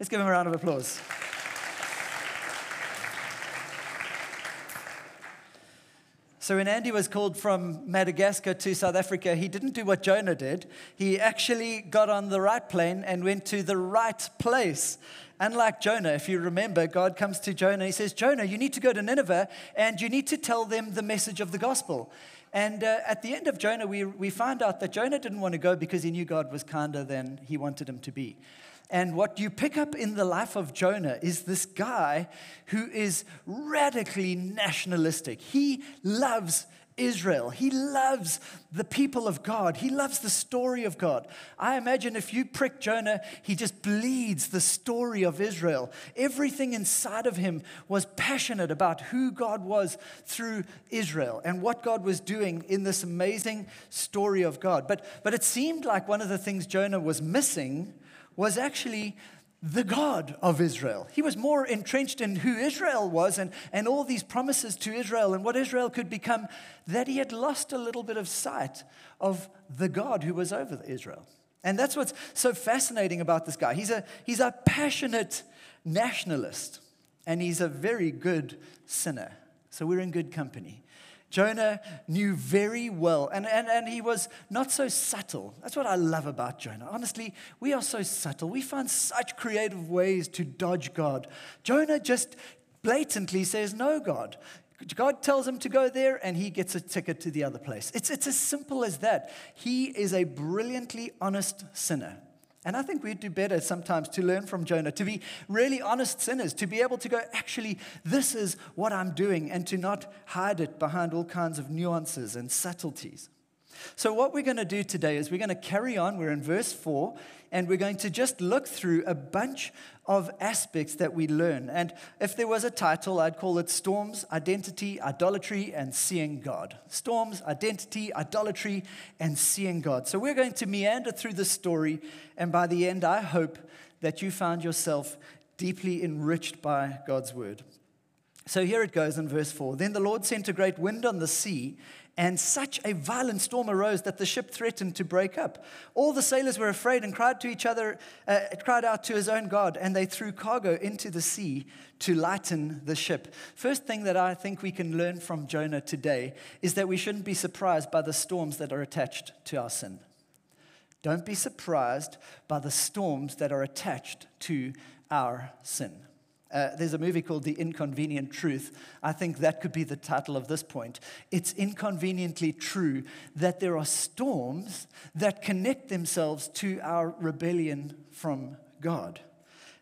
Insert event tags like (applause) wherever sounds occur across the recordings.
Let's give him a round of applause. So, when Andy was called from Madagascar to South Africa, he didn't do what Jonah did. He actually got on the right plane and went to the right place. Unlike Jonah, if you remember, God comes to Jonah. He says, Jonah, you need to go to Nineveh and you need to tell them the message of the gospel. And uh, at the end of Jonah, we, we find out that Jonah didn't want to go because he knew God was kinder than he wanted him to be. And what you pick up in the life of Jonah is this guy who is radically nationalistic. He loves Israel. He loves the people of God. He loves the story of God. I imagine if you prick Jonah, he just bleeds the story of Israel. Everything inside of him was passionate about who God was through Israel and what God was doing in this amazing story of God. But, but it seemed like one of the things Jonah was missing was actually the God of Israel. He was more entrenched in who Israel was and, and all these promises to Israel and what Israel could become that he had lost a little bit of sight of the God who was over Israel. And that's what's so fascinating about this guy. He's a, he's a passionate nationalist and he's a very good sinner. So we're in good company. Jonah knew very well, and, and, and he was not so subtle. That's what I love about Jonah. Honestly, we are so subtle. We find such creative ways to dodge God. Jonah just blatantly says, No, God. God tells him to go there, and he gets a ticket to the other place. It's, it's as simple as that. He is a brilliantly honest sinner. And I think we'd do better sometimes to learn from Jonah, to be really honest sinners, to be able to go, actually, this is what I'm doing, and to not hide it behind all kinds of nuances and subtleties. So, what we're going to do today is we're going to carry on. We're in verse 4, and we're going to just look through a bunch of aspects that we learn. And if there was a title, I'd call it Storms, Identity, Idolatry, and Seeing God. Storms, Identity, Idolatry, and Seeing God. So, we're going to meander through the story, and by the end, I hope that you found yourself deeply enriched by God's word. So here it goes in verse 4. Then the Lord sent a great wind on the sea and such a violent storm arose that the ship threatened to break up. All the sailors were afraid and cried to each other, uh, cried out to his own God, and they threw cargo into the sea to lighten the ship. First thing that I think we can learn from Jonah today is that we shouldn't be surprised by the storms that are attached to our sin. Don't be surprised by the storms that are attached to our sin. Uh, there's a movie called The Inconvenient Truth. I think that could be the title of this point. It's inconveniently true that there are storms that connect themselves to our rebellion from God.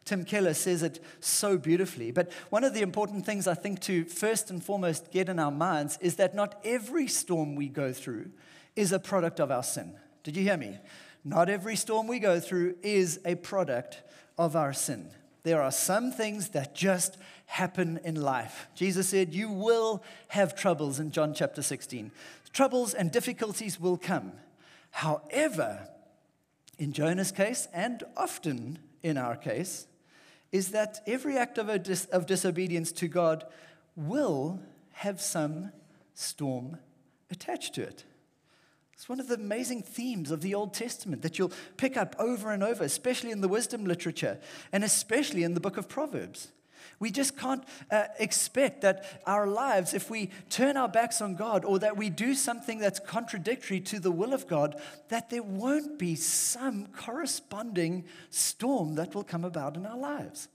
Tim Keller says it so beautifully. But one of the important things I think to first and foremost get in our minds is that not every storm we go through is a product of our sin. Did you hear me? Not every storm we go through is a product of our sin there are some things that just happen in life. Jesus said, You will have troubles in John chapter 16. Troubles and difficulties will come. However, in Jonah's case, and often in our case, is that every act of, dis- of disobedience to God will have some storm attached to it. It's one of the amazing themes of the Old Testament that you'll pick up over and over, especially in the wisdom literature and especially in the book of Proverbs. We just can't uh, expect that our lives, if we turn our backs on God or that we do something that's contradictory to the will of God, that there won't be some corresponding storm that will come about in our lives.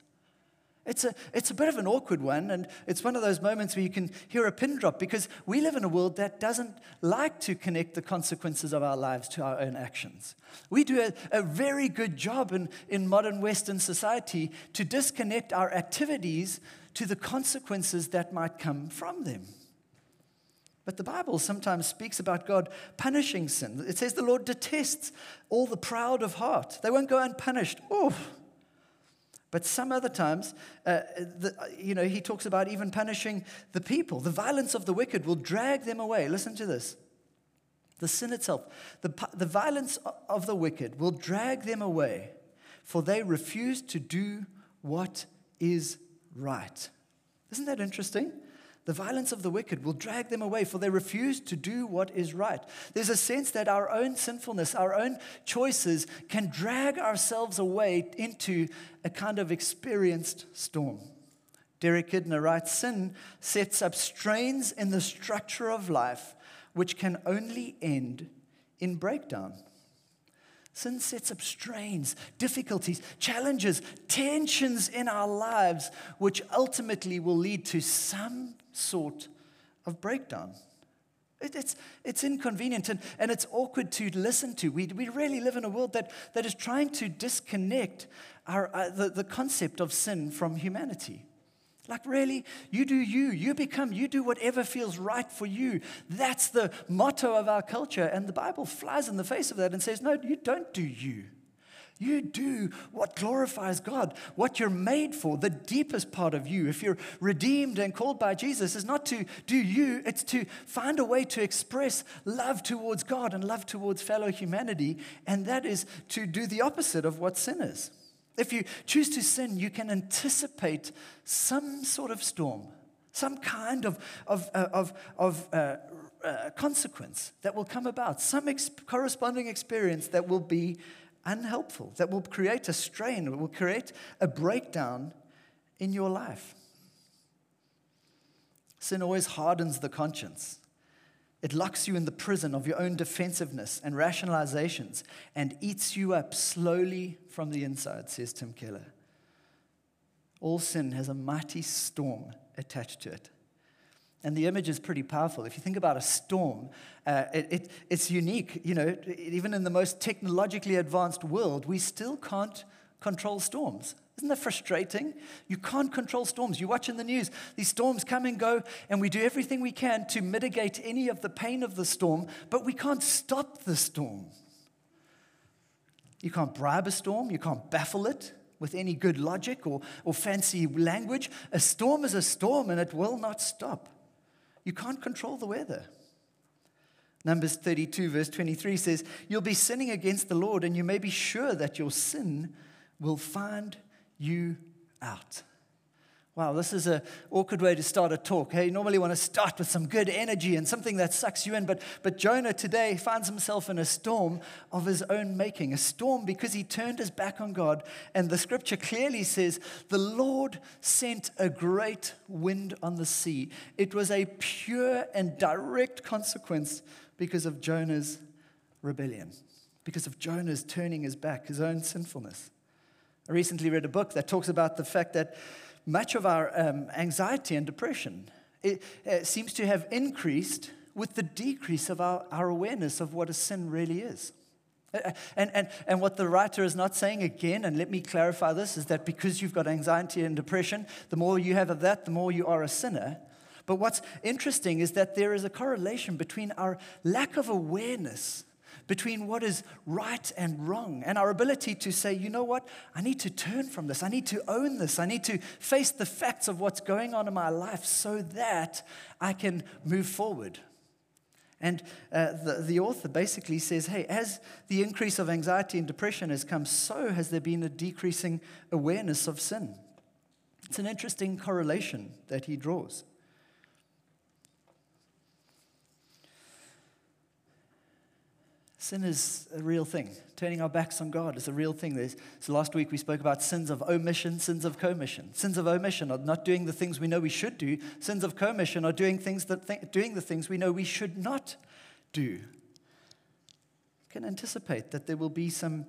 It's a, it's a bit of an awkward one, and it's one of those moments where you can hear a pin drop because we live in a world that doesn't like to connect the consequences of our lives to our own actions. We do a, a very good job in, in modern Western society to disconnect our activities to the consequences that might come from them. But the Bible sometimes speaks about God punishing sin. It says the Lord detests all the proud of heart, they won't go unpunished. Oh, but some other times, uh, the, you know, he talks about even punishing the people. The violence of the wicked will drag them away. Listen to this. The sin itself, the, the violence of the wicked will drag them away, for they refuse to do what is right. Isn't that interesting? The violence of the wicked will drag them away, for they refuse to do what is right. There's a sense that our own sinfulness, our own choices, can drag ourselves away into a kind of experienced storm. Derek Kidner writes Sin sets up strains in the structure of life which can only end in breakdown. Sin sets up strains, difficulties, challenges, tensions in our lives, which ultimately will lead to some sort of breakdown. It, it's, it's inconvenient and, and it's awkward to listen to. We, we really live in a world that, that is trying to disconnect our, uh, the, the concept of sin from humanity. Like, really, you do you. You become, you do whatever feels right for you. That's the motto of our culture. And the Bible flies in the face of that and says, no, you don't do you. You do what glorifies God, what you're made for, the deepest part of you. If you're redeemed and called by Jesus, is not to do you, it's to find a way to express love towards God and love towards fellow humanity. And that is to do the opposite of what sin is. If you choose to sin, you can anticipate some sort of storm, some kind of, of, uh, of, of uh, uh, consequence that will come about, some ex- corresponding experience that will be unhelpful, that will create a strain, that will create a breakdown in your life. Sin always hardens the conscience. It locks you in the prison of your own defensiveness and rationalizations and eats you up slowly from the inside, says Tim Keller. All sin has a mighty storm attached to it. And the image is pretty powerful. If you think about a storm, uh, it, it, it's unique. You know, even in the most technologically advanced world, we still can't control storms. Isn't that frustrating? You can't control storms. You watch in the news, these storms come and go, and we do everything we can to mitigate any of the pain of the storm, but we can't stop the storm. You can't bribe a storm, you can't baffle it with any good logic or, or fancy language. A storm is a storm, and it will not stop. You can't control the weather. Numbers 32, verse 23 says, You'll be sinning against the Lord, and you may be sure that your sin will find you out. Wow, this is an awkward way to start a talk. Hey, you normally want to start with some good energy and something that sucks you in, but, but Jonah today finds himself in a storm of his own making. A storm because he turned his back on God. And the scripture clearly says, The Lord sent a great wind on the sea. It was a pure and direct consequence because of Jonah's rebellion, because of Jonah's turning his back, his own sinfulness. I recently read a book that talks about the fact that much of our um, anxiety and depression it, seems to have increased with the decrease of our, our awareness of what a sin really is. And, and, and what the writer is not saying again, and let me clarify this, is that because you've got anxiety and depression, the more you have of that, the more you are a sinner. But what's interesting is that there is a correlation between our lack of awareness between what is right and wrong and our ability to say, you know what, I need to turn from this. I need to own this. I need to face the facts of what's going on in my life so that I can move forward. And uh, the, the author basically says, hey, as the increase of anxiety and depression has come, so has there been a decreasing awareness of sin. It's an interesting correlation that he draws. Sin is a real thing. Turning our backs on God is a real thing. There's, so last week we spoke about sins of omission, sins of commission. Sins of omission are not doing the things we know we should do. Sins of commission are doing things that th- doing the things we know we should not do. You can anticipate that there will be some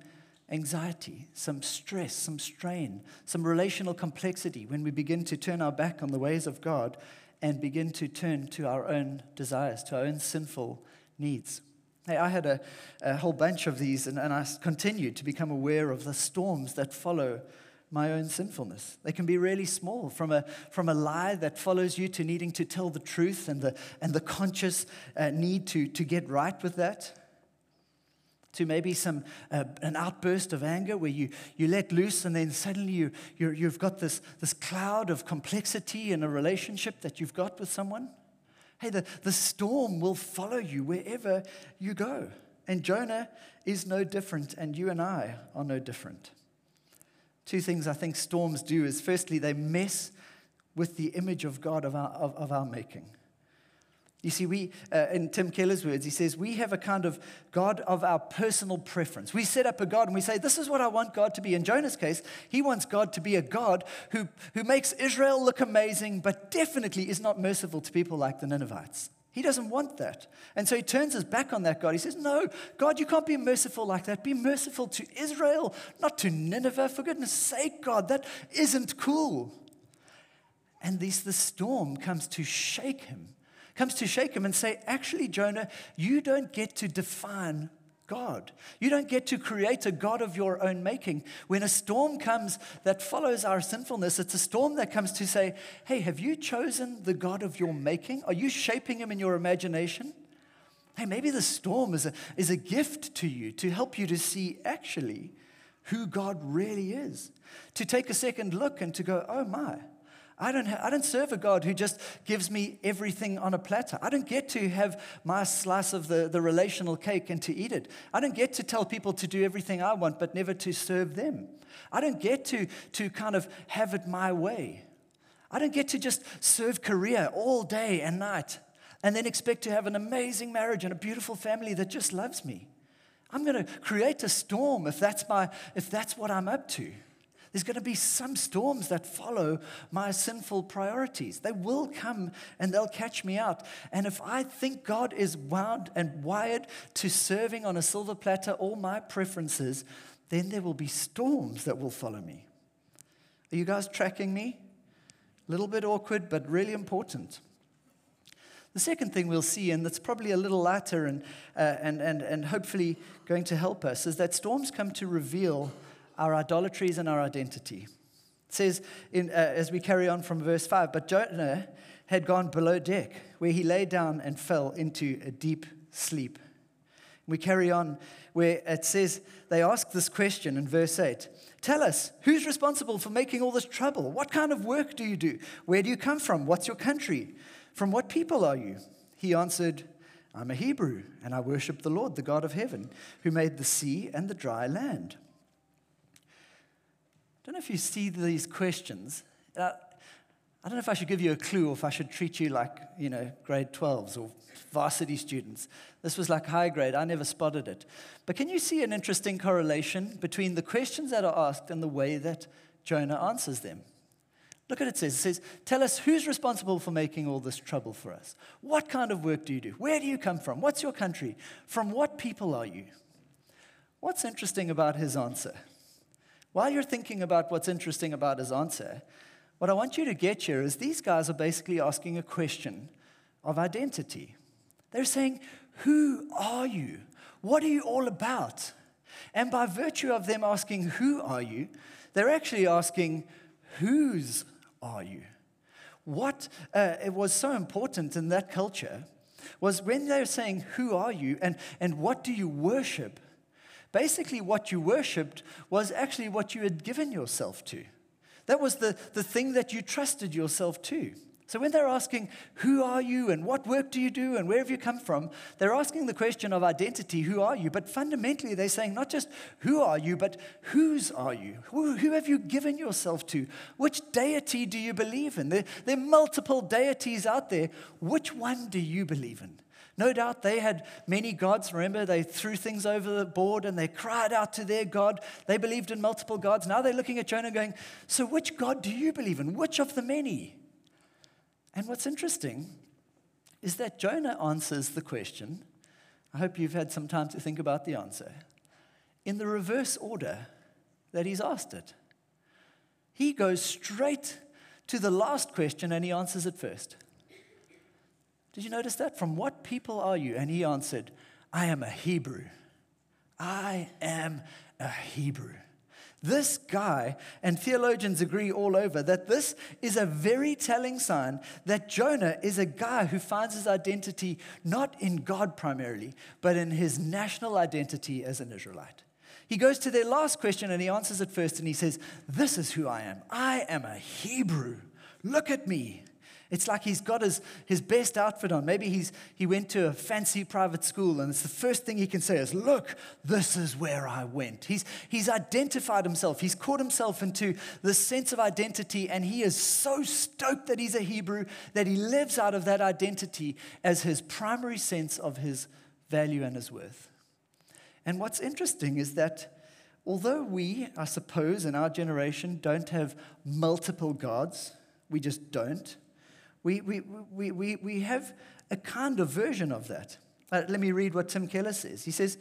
anxiety, some stress, some strain, some relational complexity when we begin to turn our back on the ways of God and begin to turn to our own desires, to our own sinful needs. Hey, I had a, a whole bunch of these, and, and I continued to become aware of the storms that follow my own sinfulness. They can be really small, from a, from a lie that follows you to needing to tell the truth and the, and the conscious uh, need to, to get right with that, to maybe some, uh, an outburst of anger where you, you let loose and then suddenly you, you you've got this, this cloud of complexity in a relationship that you've got with someone. Hey, the, the storm will follow you wherever you go. And Jonah is no different, and you and I are no different. Two things I think storms do is firstly, they mess with the image of God of our, of, of our making. You see, we, uh, in Tim Keller's words, he says, we have a kind of God of our personal preference. We set up a God and we say, this is what I want God to be. In Jonah's case, he wants God to be a God who, who makes Israel look amazing, but definitely is not merciful to people like the Ninevites. He doesn't want that. And so he turns his back on that God. He says, No, God, you can't be merciful like that. Be merciful to Israel, not to Nineveh. For goodness sake, God, that isn't cool. And this, the storm comes to shake him comes to shake him and say, Actually, Jonah, you don't get to define God. You don't get to create a God of your own making. When a storm comes that follows our sinfulness, it's a storm that comes to say, Hey, have you chosen the God of your making? Are you shaping him in your imagination? Hey, maybe the storm is a, is a gift to you to help you to see actually who God really is. To take a second look and to go, Oh my. I don't, I don't serve a God who just gives me everything on a platter. I don't get to have my slice of the, the relational cake and to eat it. I don't get to tell people to do everything I want, but never to serve them. I don't get to, to kind of have it my way. I don't get to just serve career all day and night and then expect to have an amazing marriage and a beautiful family that just loves me. I'm going to create a storm if that's, my, if that's what I'm up to. There's going to be some storms that follow my sinful priorities. They will come and they'll catch me out. And if I think God is wound and wired to serving on a silver platter all my preferences, then there will be storms that will follow me. Are you guys tracking me? A little bit awkward, but really important. The second thing we'll see, and that's probably a little lighter and, uh, and, and, and hopefully going to help us, is that storms come to reveal our idolatries and our identity. It says, in, uh, as we carry on from verse 5, but Jonah had gone below deck, where he lay down and fell into a deep sleep. We carry on where it says, they ask this question in verse 8 Tell us, who's responsible for making all this trouble? What kind of work do you do? Where do you come from? What's your country? From what people are you? He answered, I'm a Hebrew, and I worship the Lord, the God of heaven, who made the sea and the dry land don't know if you see these questions. Uh, I don't know if I should give you a clue or if I should treat you like, you know, grade 12s or varsity students. This was like high grade. I never spotted it. But can you see an interesting correlation between the questions that are asked and the way that Jonah answers them? Look at it says. It says, Tell us who's responsible for making all this trouble for us. What kind of work do you do? Where do you come from? What's your country? From what people are you? What's interesting about his answer? While you're thinking about what's interesting about his answer, what I want you to get here is these guys are basically asking a question of identity. They're saying, Who are you? What are you all about? And by virtue of them asking, Who are you? they're actually asking, Whose are you? What uh, it was so important in that culture was when they were saying, Who are you? and, and what do you worship? Basically, what you worshiped was actually what you had given yourself to. That was the, the thing that you trusted yourself to. So when they're asking, Who are you and what work do you do and where have you come from? they're asking the question of identity, Who are you? But fundamentally, they're saying not just who are you, but whose are you? Who, who have you given yourself to? Which deity do you believe in? There, there are multiple deities out there. Which one do you believe in? No doubt they had many gods. Remember, they threw things over the board and they cried out to their God. They believed in multiple gods. Now they're looking at Jonah going, So, which God do you believe in? Which of the many? And what's interesting is that Jonah answers the question. I hope you've had some time to think about the answer. In the reverse order that he's asked it. He goes straight to the last question and he answers it first. Did you notice that? From what people are you? And he answered, I am a Hebrew. I am a Hebrew. This guy, and theologians agree all over, that this is a very telling sign that Jonah is a guy who finds his identity not in God primarily, but in his national identity as an Israelite. He goes to their last question and he answers it first and he says, This is who I am. I am a Hebrew. Look at me. It's like he's got his, his best outfit on. Maybe he's, he went to a fancy private school, and it's the first thing he can say is, Look, this is where I went. He's, he's identified himself. He's caught himself into this sense of identity, and he is so stoked that he's a Hebrew that he lives out of that identity as his primary sense of his value and his worth. And what's interesting is that although we, I suppose, in our generation don't have multiple gods, we just don't we, we, we, we, we have a kind of version of that. Uh, let me read what Tim Keller says. He says,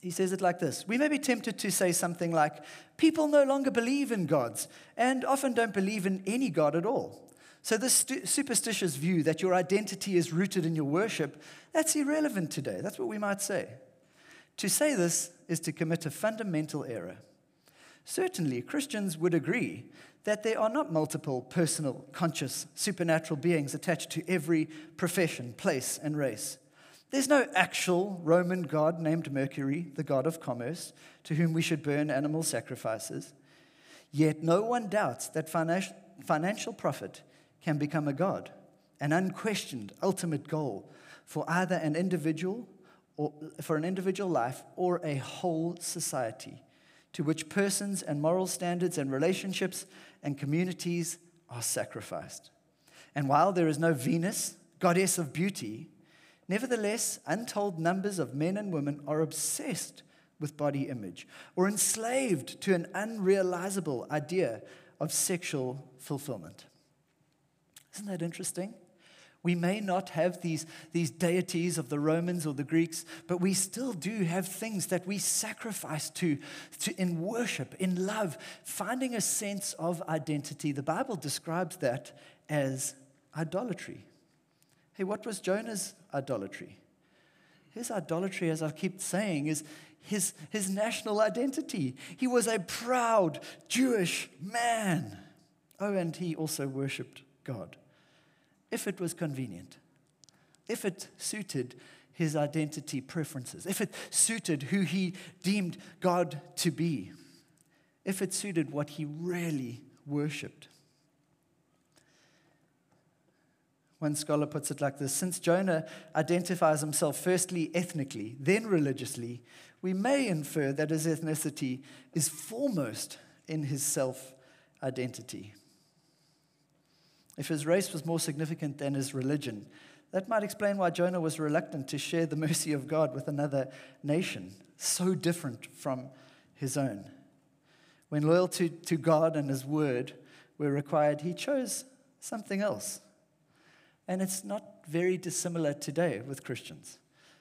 he says it like this We may be tempted to say something like, People no longer believe in gods and often don't believe in any God at all. So, this stu- superstitious view that your identity is rooted in your worship, that's irrelevant today. That's what we might say. To say this is to commit a fundamental error. Certainly, Christians would agree that there are not multiple personal, conscious, supernatural beings attached to every profession, place, and race. There's no actual Roman god named Mercury, the god of commerce, to whom we should burn animal sacrifices. Yet no one doubts that financial profit can become a god, an unquestioned ultimate goal for either an individual or for an individual life or a whole society to which persons and moral standards and relationships and communities are sacrificed. And while there is no Venus, goddess of beauty, nevertheless, untold numbers of men and women are obsessed with body image or enslaved to an unrealizable idea of sexual fulfillment. Isn't that interesting? We may not have these, these deities of the Romans or the Greeks, but we still do have things that we sacrifice to, to in worship, in love, finding a sense of identity. The Bible describes that as idolatry. Hey, what was Jonah's idolatry? His idolatry, as I keep saying, is his, his national identity. He was a proud Jewish man. Oh, and he also worshiped God if it was convenient, if it suited his identity preferences, if it suited who he deemed God to be, if it suited what he really worshiped. One scholar puts it like this Since Jonah identifies himself firstly ethnically, then religiously, we may infer that his ethnicity is foremost in his self identity. If his race was more significant than his religion, that might explain why Jonah was reluctant to share the mercy of God with another nation, so different from his own. When loyalty to God and his word were required, he chose something else. And it's not very dissimilar today with Christians.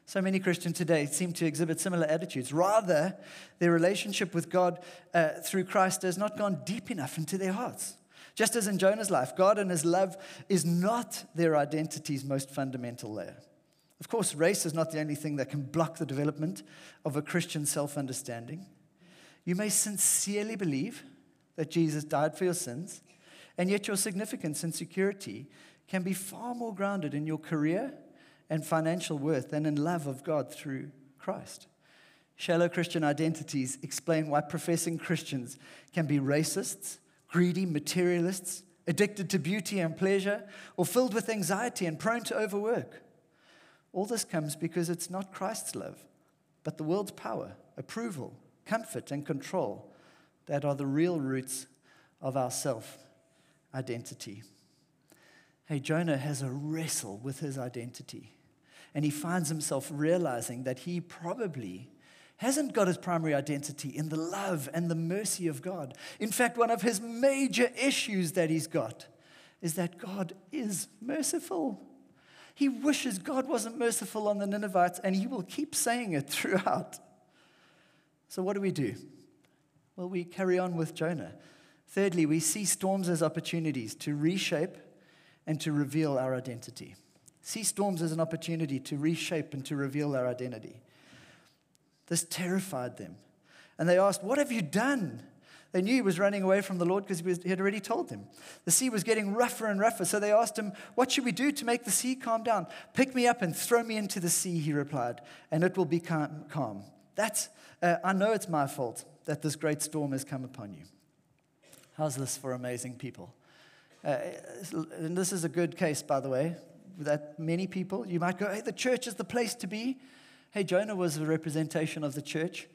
So many Christians today seem to exhibit similar attitudes. Rather, their relationship with God uh, through Christ has not gone deep enough into their hearts. Just as in Jonah's life, God and his love is not their identity's most fundamental layer. Of course, race is not the only thing that can block the development of a Christian self understanding. You may sincerely believe that Jesus died for your sins, and yet your significance and security can be far more grounded in your career and financial worth than in love of God through Christ. Shallow Christian identities explain why professing Christians can be racists greedy materialists, addicted to beauty and pleasure, or filled with anxiety and prone to overwork. All this comes because it's not Christ's love, but the world's power, approval, comfort, and control that are the real roots of our self identity. Hey, Jonah has a wrestle with his identity, and he finds himself realizing that he probably hasn't got his primary identity in the love and the mercy of God. In fact, one of his major issues that he's got is that God is merciful. He wishes God wasn't merciful on the Ninevites, and he will keep saying it (laughs) throughout. So, what do we do? Well, we carry on with Jonah. Thirdly, we see storms as opportunities to reshape and to reveal our identity. See storms as an opportunity to reshape and to reveal our identity. This terrified them. And they asked, What have you done? They knew he was running away from the Lord because he, had already told them. The sea was getting rougher and rougher, so they asked him, What should we do to make the sea calm down? Pick me up and throw me into the sea, he replied, and it will be calm. That's, uh, I know it's my fault that this great storm has come upon you. How's this for amazing people? Uh, and this is a good case, by the way, that many people, you might go, hey, the church is the place to be. Hey, Jonah was a representation of the church.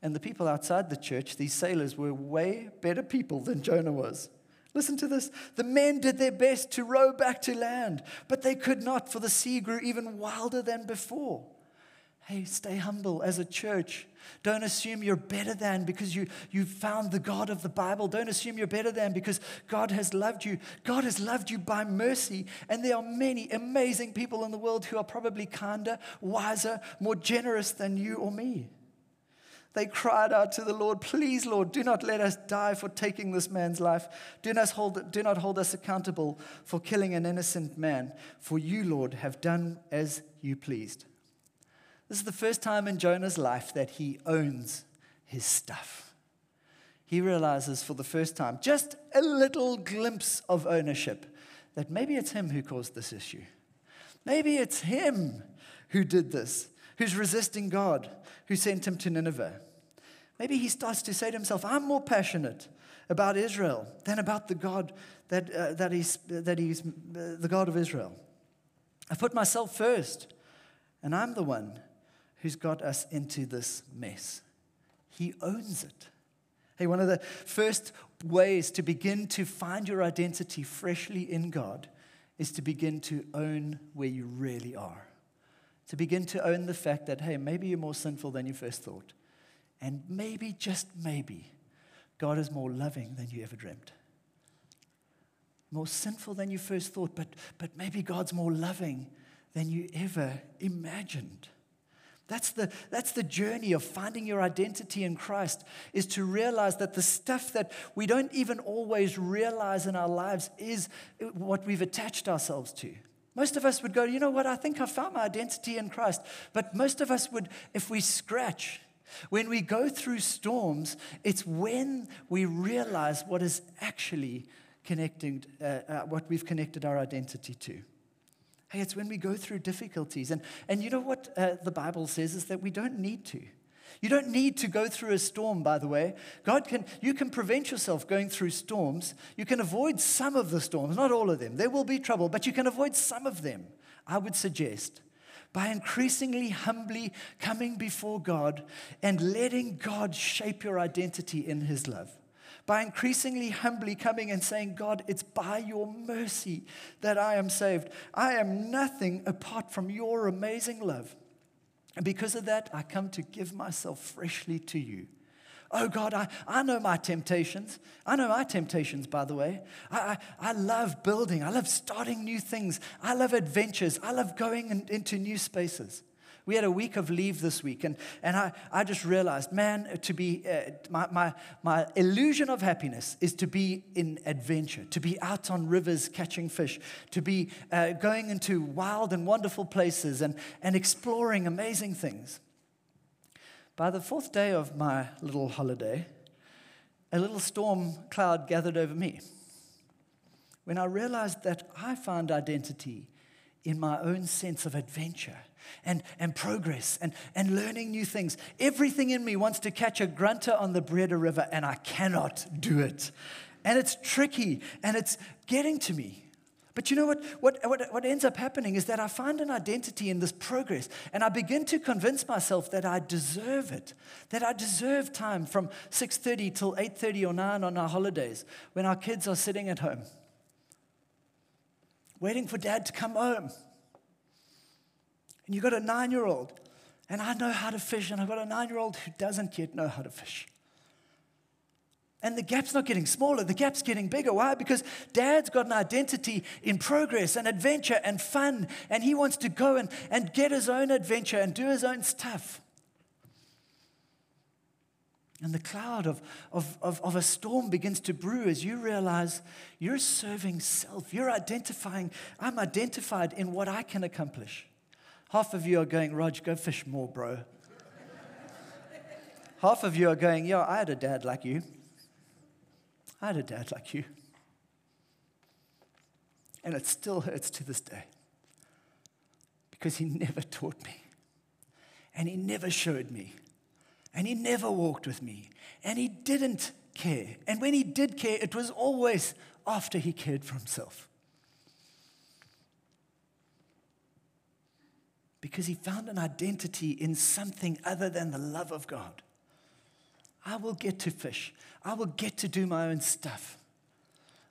And the people outside the church, these sailors, were way better people than Jonah was. Listen to this. The men did their best to row back to land, but they could not, for the sea grew even wilder than before. Hey, stay humble as a church. Don't assume you're better than because you, you found the God of the Bible. Don't assume you're better than because God has loved you. God has loved you by mercy. And there are many amazing people in the world who are probably kinder, wiser, more generous than you or me. They cried out to the Lord, Please, Lord, do not let us die for taking this man's life. Do not, hold, do not hold us accountable for killing an innocent man, for you, Lord, have done as you pleased. This is the first time in Jonah's life that he owns his stuff. He realizes for the first time, just a little glimpse of ownership, that maybe it's him who caused this issue. Maybe it's him who did this, who's resisting God, who sent him to Nineveh. Maybe he starts to say to himself, I'm more passionate about Israel than about the God that, uh, that, he's, that he's uh, the God of Israel. I put myself first, and I'm the one who's got us into this mess. He owns it. Hey, one of the first ways to begin to find your identity freshly in God is to begin to own where you really are. To begin to own the fact that, hey, maybe you're more sinful than you first thought. And maybe, just maybe, God is more loving than you ever dreamed. More sinful than you first thought, but, but maybe God's more loving than you ever imagined. That's the, that's the journey of finding your identity in Christ, is to realize that the stuff that we don't even always realize in our lives is what we've attached ourselves to. Most of us would go, you know what, I think I found my identity in Christ. But most of us would, if we scratch, when we go through storms, it's when we realize what is actually connecting, uh, uh, what we've connected our identity to. Hey, it's when we go through difficulties. And, and you know what uh, the Bible says is that we don't need to. You don't need to go through a storm, by the way. God can, you can prevent yourself going through storms. You can avoid some of the storms, not all of them. There will be trouble, but you can avoid some of them, I would suggest, by increasingly humbly coming before God and letting God shape your identity in His love by increasingly humbly coming and saying, God, it's by your mercy that I am saved. I am nothing apart from your amazing love. And because of that, I come to give myself freshly to you. Oh God, I, I know my temptations. I know my temptations, by the way. I, I, I love building. I love starting new things. I love adventures. I love going in, into new spaces. We had a week of leave this week, and, and I, I just realized, man, to be, uh, my, my, my illusion of happiness is to be in adventure, to be out on rivers catching fish, to be uh, going into wild and wonderful places and, and exploring amazing things. By the fourth day of my little holiday, a little storm cloud gathered over me. When I realized that I found identity in my own sense of adventure and, and progress and, and learning new things. Everything in me wants to catch a grunter on the Breede River, and I cannot do it. And it's tricky and it's getting to me. But you know what, what, what, what ends up happening is that I find an identity in this progress, and I begin to convince myself that I deserve it, that I deserve time from 6.30 till 8.30 or 9 on our holidays when our kids are sitting at home, waiting for dad to come home and you've got a nine year old, and I know how to fish, and I've got a nine year old who doesn't yet know how to fish. And the gap's not getting smaller, the gap's getting bigger. Why? Because dad's got an identity in progress and adventure and fun, and he wants to go and, and get his own adventure and do his own stuff. And the cloud of, of, of, of, a storm begins to brew as you realize you're serving self. You're identifying, I'm identified in what I can accomplish. Half of you are going, Rog, go fish more, bro. Half of you are going, yeah, I had a dad like you. I had a dad like you. And it still hurts to this day because he never taught me. And he never showed me. And he never walked with me. And he didn't care. And when he did care, it was always after he cared for himself. Because he found an identity in something other than the love of God. I will get to fish, I will get to do my own stuff.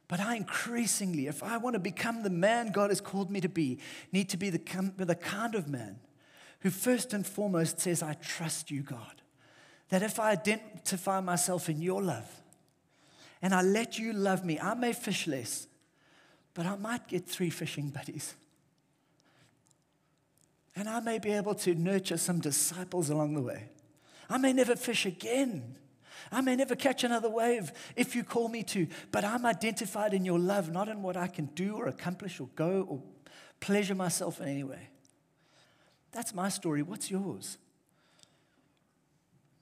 But I increasingly, if I want to become the man God has called me to be, need to be the, the kind of man who first and foremost says, I trust you, God. That if I identify myself in your love and I let you love me, I may fish less, but I might get three fishing buddies. And I may be able to nurture some disciples along the way. I may never fish again. I may never catch another wave if you call me to, but I'm identified in your love, not in what I can do or accomplish or go or pleasure myself in any way. That's my story. What's yours?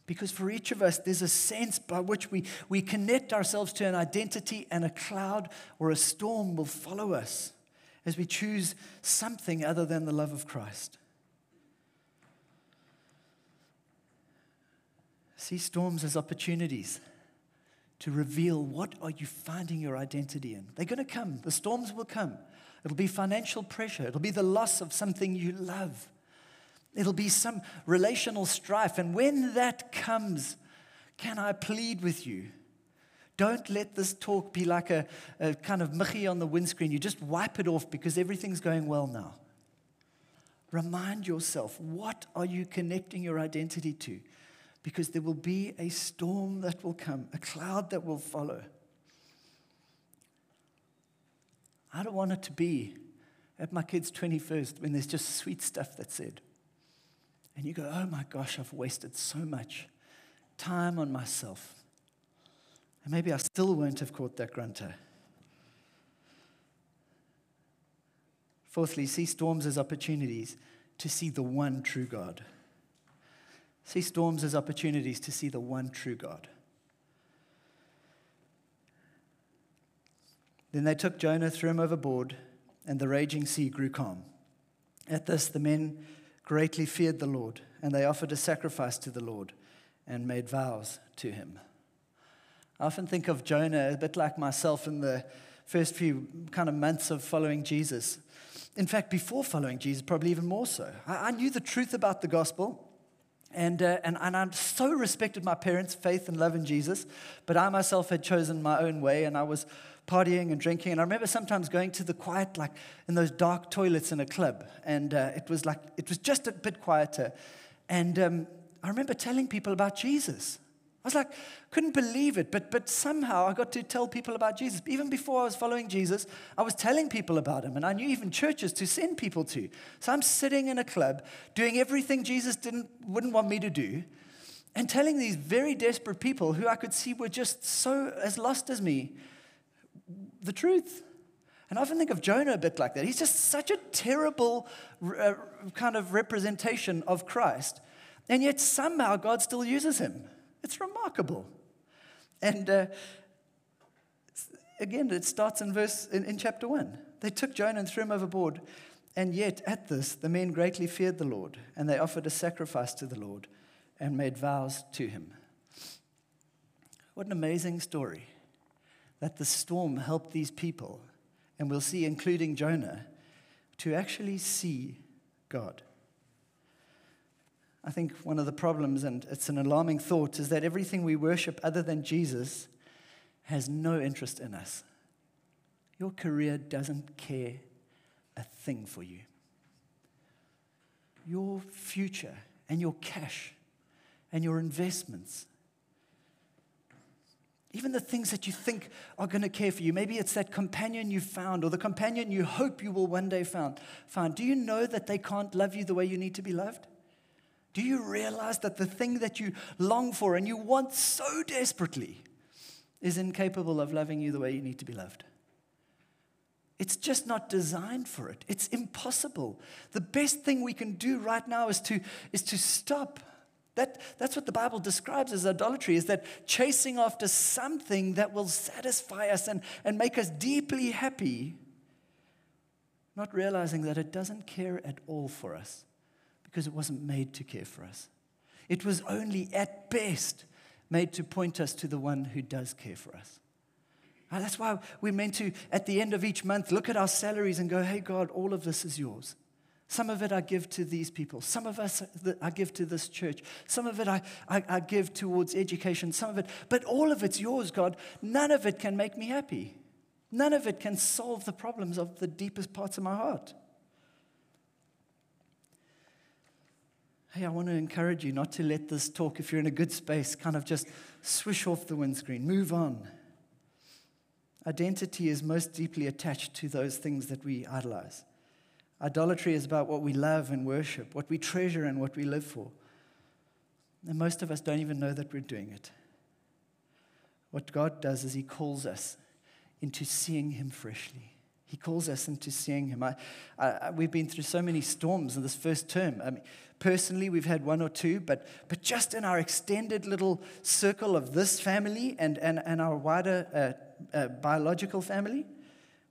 Because for each of us, there's a sense by which we, we connect ourselves to an identity, and a cloud or a storm will follow us as we choose something other than the love of Christ. See storms as opportunities to reveal what are you finding your identity in. They're going to come. The storms will come. It'll be financial pressure. It'll be the loss of something you love. It'll be some relational strife. And when that comes, can I plead with you? Don't let this talk be like a, a kind of Mickey on the windscreen. You just wipe it off because everything's going well now. Remind yourself what are you connecting your identity to? Because there will be a storm that will come, a cloud that will follow. I don't want it to be at my kid's 21st when there's just sweet stuff that's said. And you go, oh my gosh, I've wasted so much time on myself. And maybe I still won't have caught that grunter. Fourthly, see storms as opportunities to see the one true God. See storms as opportunities to see the one true God. Then they took Jonah, threw him overboard, and the raging sea grew calm. At this, the men greatly feared the Lord, and they offered a sacrifice to the Lord and made vows to him. I often think of Jonah a bit like myself in the first few kind of months of following Jesus. In fact, before following Jesus, probably even more so. I, knew the truth about the gospel. And, uh, and, and I so respected my parents' faith and love in Jesus, but I myself had chosen my own way and I was partying and drinking. And I remember sometimes going to the quiet, like in those dark toilets in a club. And uh, it was like, it was just a bit quieter. And um, I remember telling people about Jesus. I was like, couldn't believe it, but, but somehow I got to tell people about Jesus. Even before I was following Jesus, I was telling people about him, and I knew even churches to send people to. So I'm sitting in a club doing everything Jesus didn't, wouldn't want me to do, and telling these very desperate people who I could see were just so as lost as me the truth. And I often think of Jonah a bit like that. He's just such a terrible uh, kind of representation of Christ, and yet somehow God still uses him. It's remarkable. And uh, again, it starts in verse in, in chapter one. They took Jonah and threw him overboard. And yet, at this, the men greatly feared the Lord, and they offered a sacrifice to the Lord and made vows to him. What an amazing story that the storm helped these people, and we'll see, including Jonah, to actually see God. I think one of the problems, and it's an alarming thought, is that everything we worship other than Jesus has no interest in us. Your career doesn't care a thing for you. Your future and your cash and your investments, even the things that you think are going to care for you, maybe it's that companion you found or the companion you hope you will one day find. find. Do you know that they can't love you the way you need to be loved? Do you realize that the thing that you long for and you want so desperately is incapable of loving you the way you need to be loved? It's just not designed for it. It's impossible. The best thing we can do right now is to, is to stop. That, that's what the Bible describes as idolatry, is that chasing after something that will satisfy us and, and make us deeply happy, not realizing that it doesn't care at all for us because it wasn't made to care for us. It was only at best made to point us to the one who does care for us. Ah, that's why we're meant to, at the end of each month, look at our salaries and go, hey, God, all of this is yours. Some of it I give to these people. Some of us I give to this church. Some of it I, I, I, give towards education. Some of it, but all of it's yours, God. None of it can make me happy. None of it can solve the problems of the deepest parts of my heart. Hey, I want to encourage you not to let this talk, if you're in a good space, kind of just swish off the windscreen, move on. Identity is most deeply attached to those things that we idolize. Idolatry is about what we love and worship, what we treasure and what we live for. And most of us don't even know that we're doing it. What God does is He calls us into seeing Him freshly. He calls us into seeing Him. I, I, we've been through so many storms in this first term. I mean, personally, we've had one or two, but, but just in our extended little circle of this family and, and, and our wider uh, uh, biological family,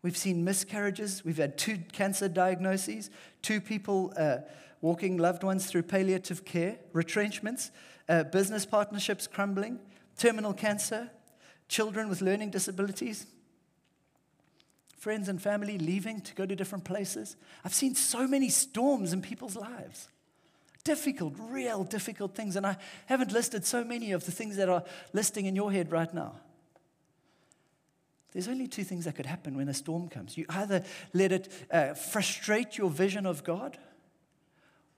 We've seen miscarriages. We've had two cancer diagnoses, two people uh, walking loved ones through palliative care, retrenchments, uh, business partnerships crumbling, terminal cancer, children with learning disabilities, friends and family leaving to go to different places. I've seen so many storms in people's lives. Difficult, real difficult things. And I haven't listed so many of the things that are listing in your head right now. There's only two things that could happen when a storm comes. You either let it uh, frustrate your vision of God,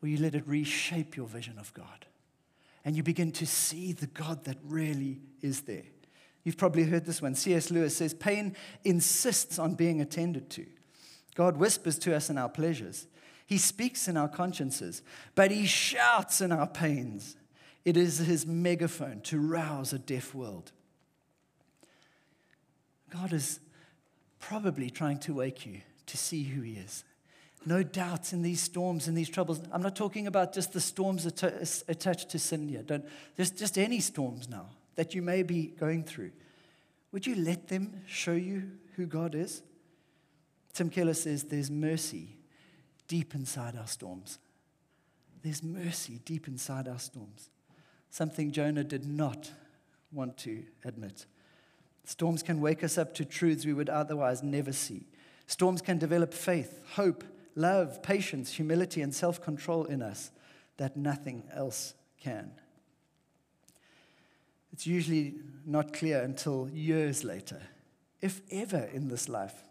or you let it reshape your vision of God. And you begin to see the God that really is there. You've probably heard this one. C.S. Lewis says, Pain insists on being attended to. God whispers to us in our pleasures. He speaks in our consciences, but he shouts in our pains. It is his megaphone to rouse a deaf world. God is probably trying to wake you to see who He is. No doubts in these storms and these troubles. I'm not talking about just the storms attached to sin here. Don't, there's just any storms now that you may be going through. Would you let them show you who God is? Tim Keller says there's mercy deep inside our storms. There's mercy deep inside our storms. Something Jonah did not want to admit. Storms can wake us up to truths we would otherwise never see. Storms can develop faith, hope, love, patience, humility, and self control in us that nothing else can. It's usually not clear until years later, if ever in this life,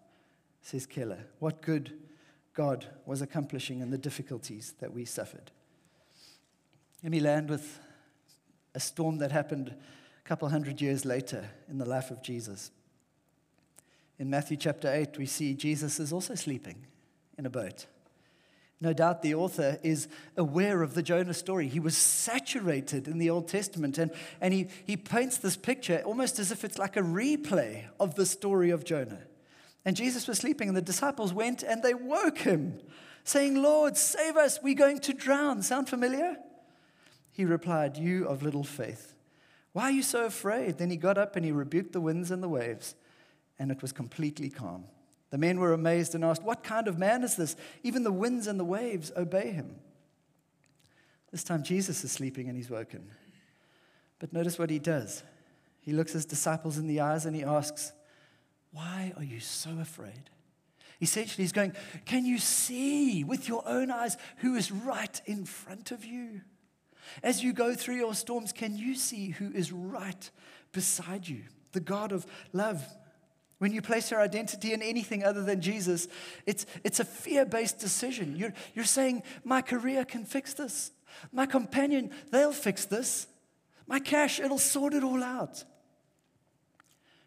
says Keller, what good God was accomplishing in the difficulties that we suffered. Let me land with a storm that happened a couple hundred years later in the life of Jesus. In Matthew chapter 8, we see Jesus is also sleeping in a boat. No doubt the author is aware of the Jonah story. He was saturated in the Old Testament, and, and he, he paints this picture almost as if it's like a replay of the story of Jonah. And Jesus was sleeping, and the disciples went and they woke him, saying, Lord, save us, we're going to drown. Sound familiar? He replied, You of little faith. Why are you so afraid? Then he got up and he rebuked the winds and the waves, and it was completely calm. The men were amazed and asked, What kind of man is this? Even the winds and the waves obey him. This time Jesus is sleeping and he's woken. But notice what he does. He looks his disciples in the eyes and he asks, Why are you so afraid? Essentially, he's going, Can you see with your own eyes who is right in front of you? As you go through your storms, can you see who is right beside you? The God of love. When you place your identity in anything other than Jesus, it's, it's a fear based decision. You're, you're saying, My career can fix this. My companion, they'll fix this. My cash, it'll sort it all out.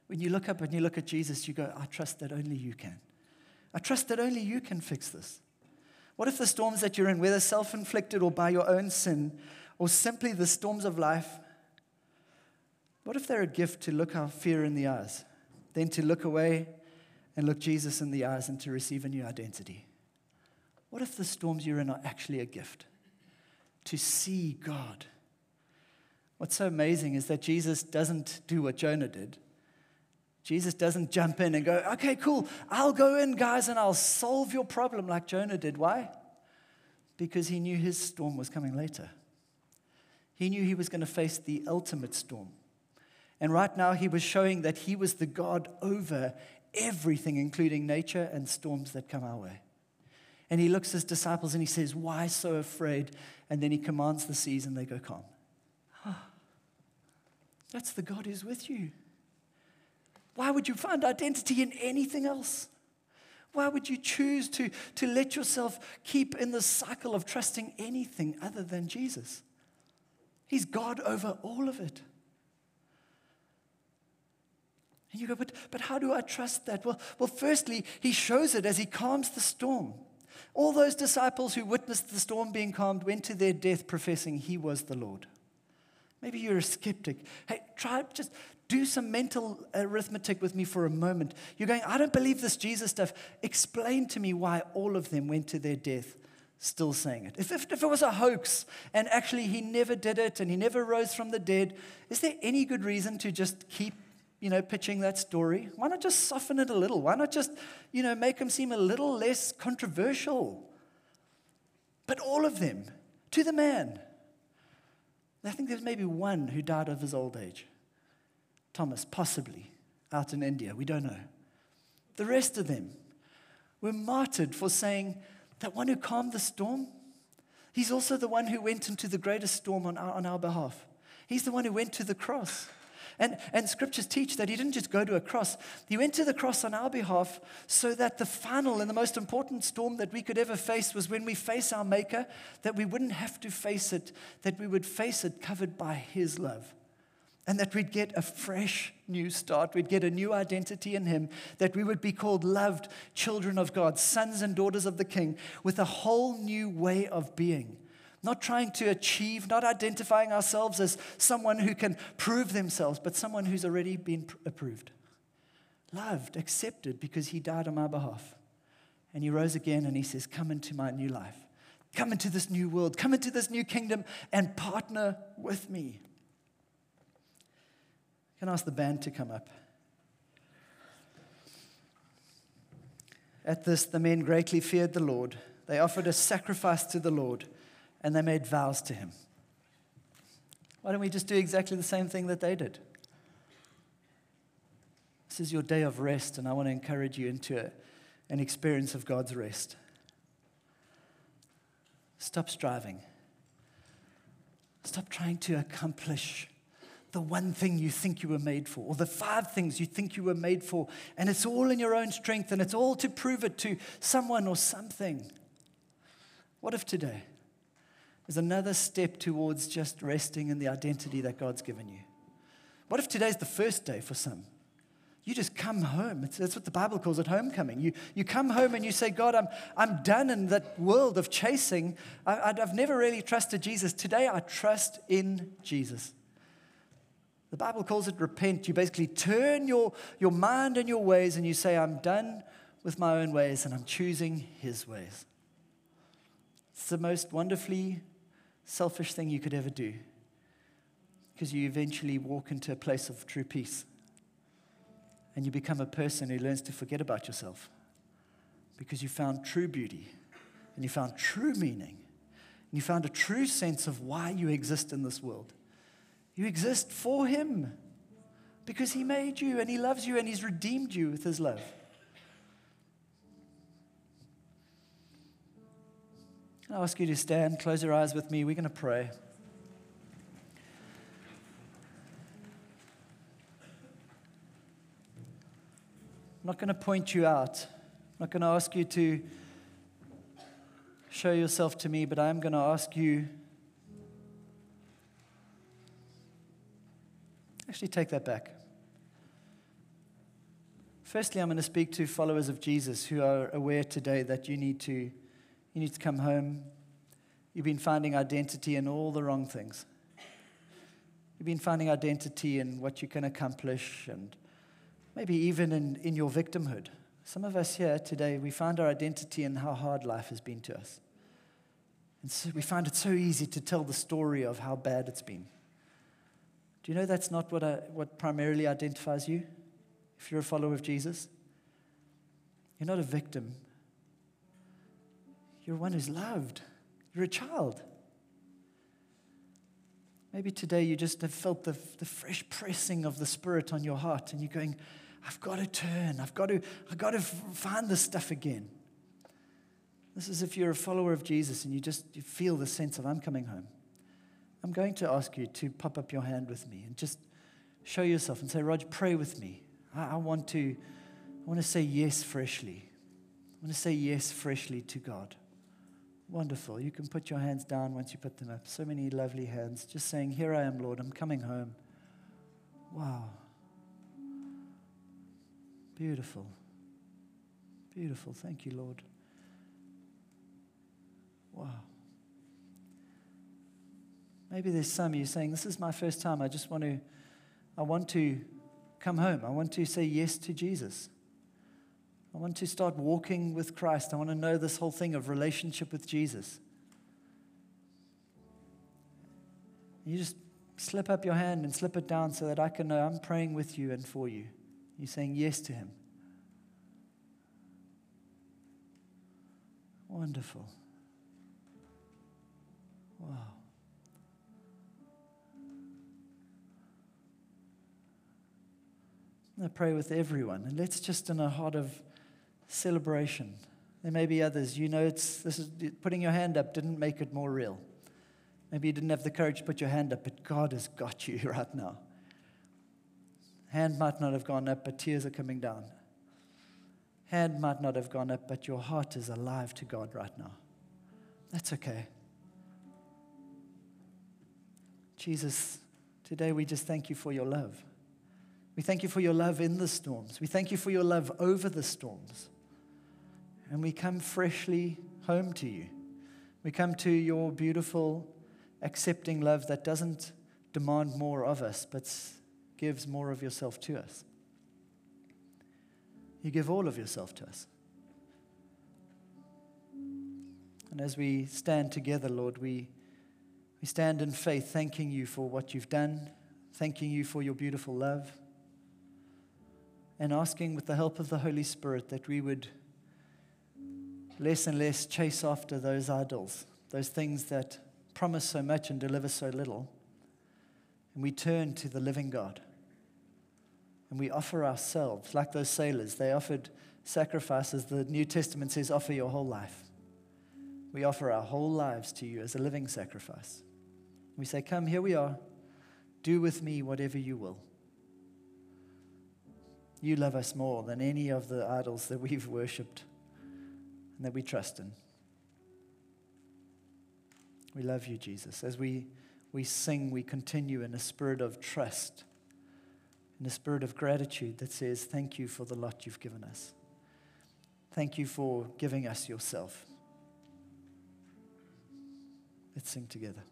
When you look up and you look at Jesus, you go, I trust that only you can. I trust that only you can fix this. What if the storms that you're in, whether self inflicted or by your own sin, or simply the storms of life, what if they're a gift to look our fear in the eyes, then to look away and look Jesus in the eyes and to receive a new identity? What if the storms you're in are actually a gift? To see God. What's so amazing is that Jesus doesn't do what Jonah did. Jesus doesn't jump in and go, okay, cool, I'll go in, guys, and I'll solve your problem like Jonah did. Why? Because he knew his storm was coming later. He knew he was going to face the ultimate storm. And right now, he was showing that he was the God over everything, including nature and storms that come our way. And he looks at his disciples and he says, Why so afraid? And then he commands the seas and they go calm. (gasps) That's the God who's with you. Why would you find identity in anything else? Why would you choose to, to let yourself keep in the cycle of trusting anything other than Jesus? He's God over all of it. And you go, but, but how do I trust that? Well, well, firstly, he shows it as he calms the storm. All those disciples who witnessed the storm being calmed went to their death professing he was the Lord. Maybe you're a skeptic. Hey, try just do some mental arithmetic with me for a moment. You're going, I don't believe this Jesus stuff. Explain to me why all of them went to their death still saying it. If, if, if, it was a hoax and actually he never did it and he never rose from the dead, is there any good reason to just keep, you know, pitching that story? Why not just soften it a little? Why not just, you know, make him seem a little less controversial? But all of them, to the man. I think there's maybe one who died of his old age. Thomas, possibly out in India. We don't know. The rest of them were martyred for saying that one who calmed the storm, he's also the one who went into the greatest storm on our, on our behalf. He's the one who went to the cross. And, and scriptures teach that he didn't just go to a cross, he went to the cross on our behalf so that the final and the most important storm that we could ever face was when we face our Maker, that we wouldn't have to face it, that we would face it covered by his love and that we'd get a fresh new start. We'd get a new identity in Him, that we would be called loved children of God, sons and daughters of the King, with a whole new way of being. Not trying to achieve, not identifying ourselves as someone who can prove themselves, but someone who's already been approved. Loved, accepted, because He died on my behalf. And He rose again and He says, Come into my new life. Come into this new world. Come into this new kingdom and partner with me. Can I ask the band to come up? At this, the men greatly feared the Lord. They offered a sacrifice to the Lord, and they made vows to him. Why don't we just do exactly the same thing that they did? This is your day of rest, and I want to encourage you into a, an experience of God's rest. Stop striving. Stop trying to accomplish the one thing you think you were made for, or the five things you think you were made for, and it's all in your own strength, and it's all to prove it to someone or something. What if today is another step towards just resting in the identity that God's given you? What if today's the first day for some? You just come home. It's, that's what the Bible calls it homecoming. You, you come home and you say, God, I'm, I'm done in that world of chasing. I, I've never really trusted Jesus. Today I trust in Jesus. The Bible calls it repent. You basically turn your, your mind and your ways and you say, I'm done with my own ways and I'm choosing his ways. It's the most wonderfully selfish thing you could ever do because you eventually walk into a place of true peace and you become a person who learns to forget about yourself because you found true beauty and you found true meaning and you found a true sense of why you exist in this world. You exist for Him because He made you and He loves you and He's redeemed you with His love. I ask you to stand, close your eyes with me. We're going to pray. I'm not going to point you out. I'm not going to ask you to show yourself to me, but I'm going to ask you Actually, take that back. Firstly, I'm going to speak to followers of Jesus who are aware today that you need to, you need to come home. You've been finding identity in all the wrong things. You've been finding identity in what you can accomplish and maybe even in, in your victimhood. Some of us here today, we find our identity in how hard life has been to us. And so we find it so easy to tell the story of how bad it's been. Do you know that's not what, uh, what primarily identifies you if you're a follower of Jesus? You're not a victim, you're one who's loved, you're a child. Maybe today you just have felt the, the fresh pressing of the Spirit on your heart and you're going, I've got to turn. I've got to, I've got to find this stuff again. This is if you're a follower of Jesus and you just you feel the sense of, I'm coming home. I'm going to ask you to pop up your hand with me and just show yourself and say, Roger, pray with me. I, I want to, I want to say yes freshly. I want to say yes freshly to God. Wonderful. You can put your hands down once you put them up. So many lovely hands. Just saying, Here I am, Lord. I'm coming home. Wow. Beautiful. Beautiful. Thank you, Lord. Wow. Maybe there's some of you saying, This is my first time. I just want to, I want to come home. I want to say yes to Jesus. I want to start walking with Christ. I want to know this whole thing of relationship with Jesus. You just slip up your hand and slip it down so that I can know I'm praying with you and for you. You're saying yes to Him. Wonderful. Wow. I pray with everyone, and let's just in a heart of celebration. There may be others. You know, it's this is putting your hand up didn't make it more real. Maybe you didn't have the courage to put your hand up, but God has got you (laughs) right now. Hand might not have gone up, but tears are coming down. Hand might not have gone up, but your heart is alive to God right now. That's okay. Jesus, today we just thank you for your love. We thank you for your love in the storms. We thank you for your love over the storms. And we come freshly home to you. We come to your beautiful, accepting love that doesn't demand more of us, but gives more of yourself to us. You give all of yourself to us. And as we stand together, Lord, we, we stand in faith, thanking you for what you've done, thanking you for your beautiful love, and asking with the help of the Holy Spirit that we would less and less chase after those idols, those things that promise so much and deliver so little. And we turn to the living God. And we offer ourselves, like those sailors, they offered sacrifices. The New Testament says, offer your whole life. We offer our whole lives to you as a living sacrifice. We say, Come, here we are. Do with me whatever you will. You love us more than any of the idols that we've worshipped and that we trust in. We love you, Jesus. As we, we sing, we continue in a spirit of trust, in a spirit of gratitude that says, Thank you for the lot you've given us. Thank you for giving us yourself. Let's sing together.